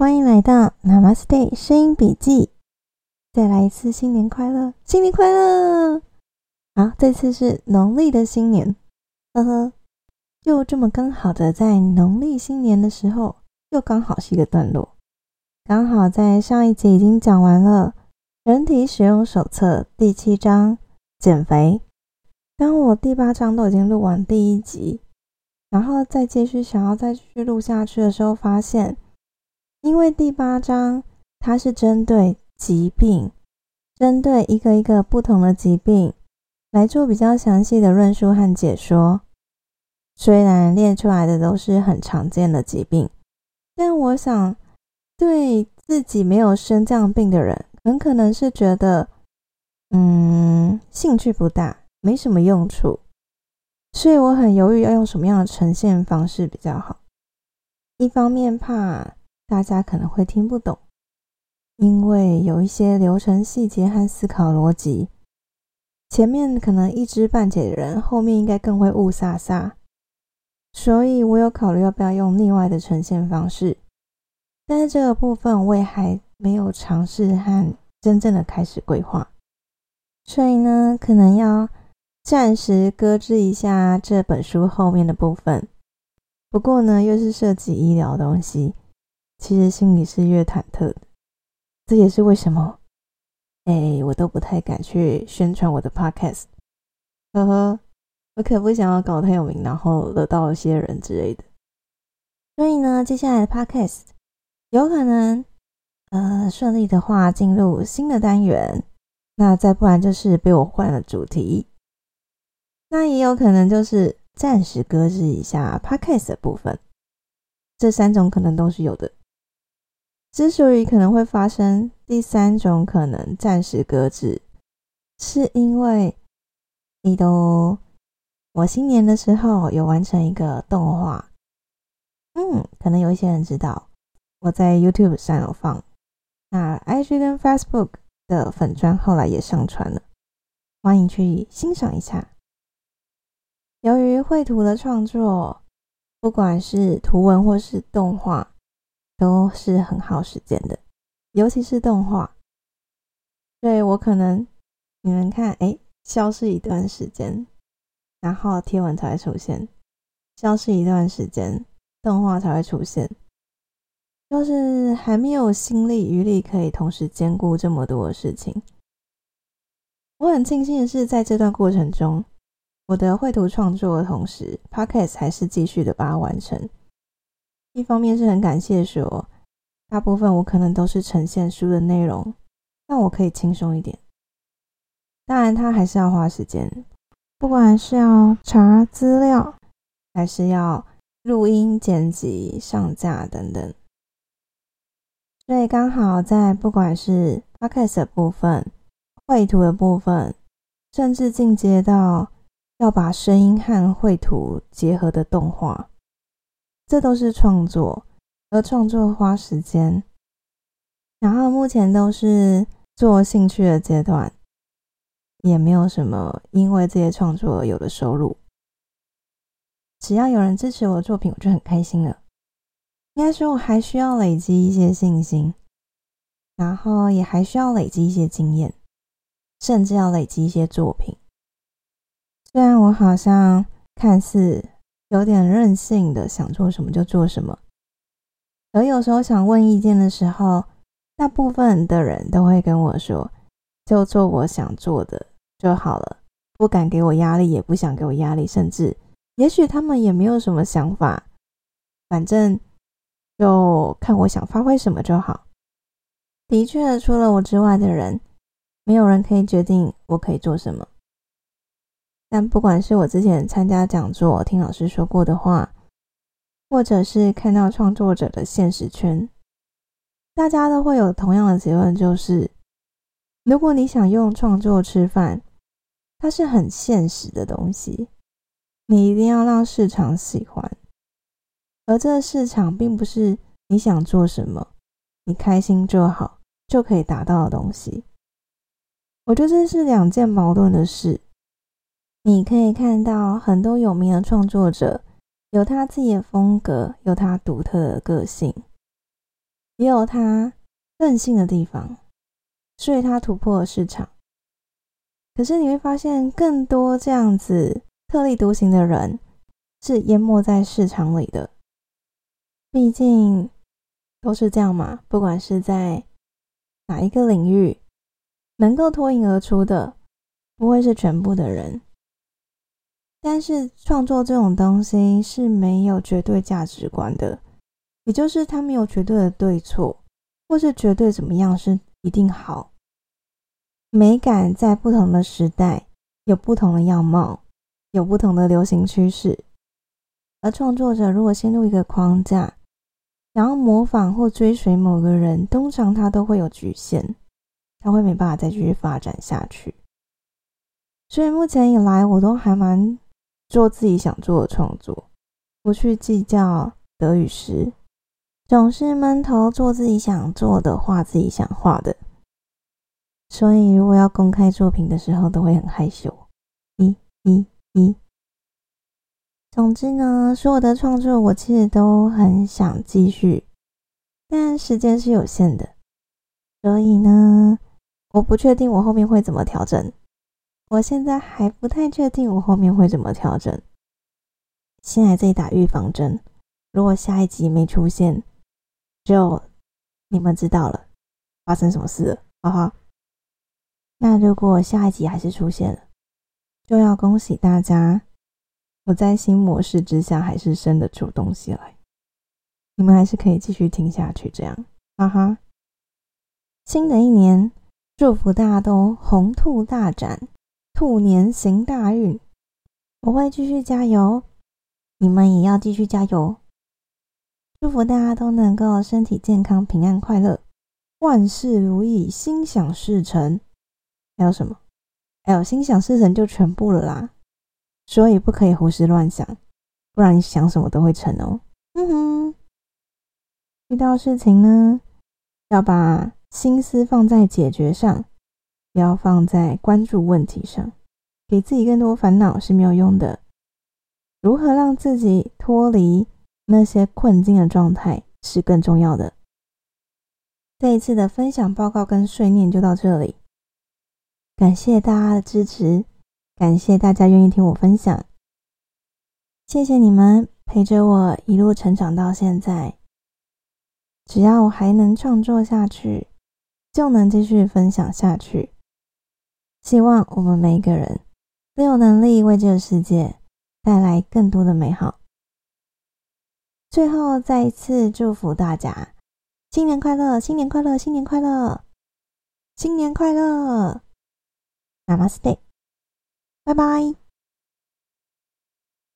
欢迎来到 Namaste 声音笔记。再来一次新年快乐，新年快乐！好，这次是农历的新年，呵呵，就这么刚好的在农历新年的时候，又刚好是一个段落，刚好在上一集已经讲完了人体使用手册第七章减肥。当我第八章都已经录完第一集，然后再继续想要再继续录下去的时候，发现。因为第八章它是针对疾病，针对一个一个不同的疾病来做比较详细的论述和解说。虽然列出来的都是很常见的疾病，但我想对自己没有生这样病的人，很可能是觉得，嗯，兴趣不大，没什么用处。所以我很犹豫要用什么样的呈现方式比较好。一方面怕。大家可能会听不懂，因为有一些流程细节和思考逻辑，前面可能一知半解的人，后面应该更会雾撒撒。所以我有考虑要不要用另外的呈现方式，但是这个部分我也还没有尝试和真正的开始规划，所以呢，可能要暂时搁置一下这本书后面的部分。不过呢，又是涉及医疗东西。其实心里是越忐忑的，这也是为什么，哎，我都不太敢去宣传我的 podcast。呵呵，我可不想要搞太有名，然后惹到一些人之类的。所以呢，接下来的 podcast 有可能，呃，顺利的话进入新的单元，那再不然就是被我换了主题，那也有可能就是暂时搁置一下 podcast 的部分。这三种可能都是有的。之所以可能会发生第三种可能暂时搁置，是因为你都我新年的时候有完成一个动画，嗯，可能有一些人知道我在 YouTube 上有放，那 IG 跟 Facebook 的粉砖后来也上传了，欢迎去欣赏一下。由于绘图的创作，不管是图文或是动画。都是很耗时间的，尤其是动画。所以我可能你们看，哎，消失一段时间，然后贴文才会出现；消失一段时间，动画才会出现。就是还没有心力余力可以同时兼顾这么多事情。我很庆幸的是，在这段过程中，我的绘图创作的同时，Podcast 还是继续的把它完成。一方面是很感谢说，大部分我可能都是呈现书的内容，让我可以轻松一点。当然，它还是要花时间，不管是要查资料，还是要录音、剪辑、上架等等。所以刚好在不管是 podcast 的部分、绘图的部分，甚至进阶到要把声音和绘图结合的动画。这都是创作，而创作花时间，然后目前都是做兴趣的阶段，也没有什么因为这些创作而有的收入。只要有人支持我的作品，我就很开心了。应该说，我还需要累积一些信心，然后也还需要累积一些经验，甚至要累积一些作品。虽然我好像看似。有点任性的，想做什么就做什么。而有时候想问意见的时候，大部分的人都会跟我说：“就做我想做的就好了，不敢给我压力，也不想给我压力，甚至也许他们也没有什么想法，反正就看我想发挥什么就好。”的确，除了我之外的人，没有人可以决定我可以做什么。但不管是我之前参加讲座听老师说过的话，或者是看到创作者的现实圈，大家都会有同样的结论，就是如果你想用创作吃饭，它是很现实的东西，你一定要让市场喜欢，而这个市场并不是你想做什么，你开心就好就可以达到的东西。我觉得这是两件矛盾的事。你可以看到很多有名的创作者，有他自己的风格，有他独特的个性。也有他任性的地方，所以他突破了市场。可是你会发现，更多这样子特立独行的人是淹没在市场里的。毕竟都是这样嘛，不管是在哪一个领域，能够脱颖而出的，不会是全部的人。但是创作这种东西是没有绝对价值观的，也就是它没有绝对的对错，或是绝对怎么样是一定好。美感在不同的时代有不同的样貌，有不同的流行趋势。而创作者如果陷入一个框架，想要模仿或追随某个人，通常他都会有局限，他会没办法再继续发展下去。所以目前以来，我都还蛮做自己想做的创作，不去计较得与失，总是闷头做自己想做的，画自己想画的。所以，如果要公开作品的时候，都会很害羞。一、一、一。总之呢，所有的创作我其实都很想继续，但时间是有限的，所以呢，我不确定我后面会怎么调整。我现在还不太确定我后面会怎么调整。先来这里打预防针，如果下一集没出现，就你们知道了发生什么事了，哈哈。那如果下一集还是出现了，就要恭喜大家，我在新模式之下还是生得出东西来，你们还是可以继续听下去，这样，哈哈。新的一年，祝福大家都红兔大展，兔年行大运。我会继续加油，你们也要继续加油。祝福大家都能够身体健康、平安快乐，万事如意，心想事成。还有什么？还有心想事成就全部了啦，所以不可以胡思乱想，不然你想什么都会成哦。嗯哼，遇到事情呢，要把心思放在解决上，不要放在关注问题上，给自己更多烦恼是没有用的。如何让自己脱离那些困境的状态是更重要的。这一次的分享报告跟碎念就到这里。感谢大家的支持，感谢大家愿意听我分享，谢谢你们陪着我一路成长到现在。只要我还能创作下去，就能继续分享下去。希望我们每一个人都有能力为这个世界带来更多的美好。最后，再一次祝福大家新年快乐！新年快乐！新年快乐！新年快乐！Namaste，拜拜。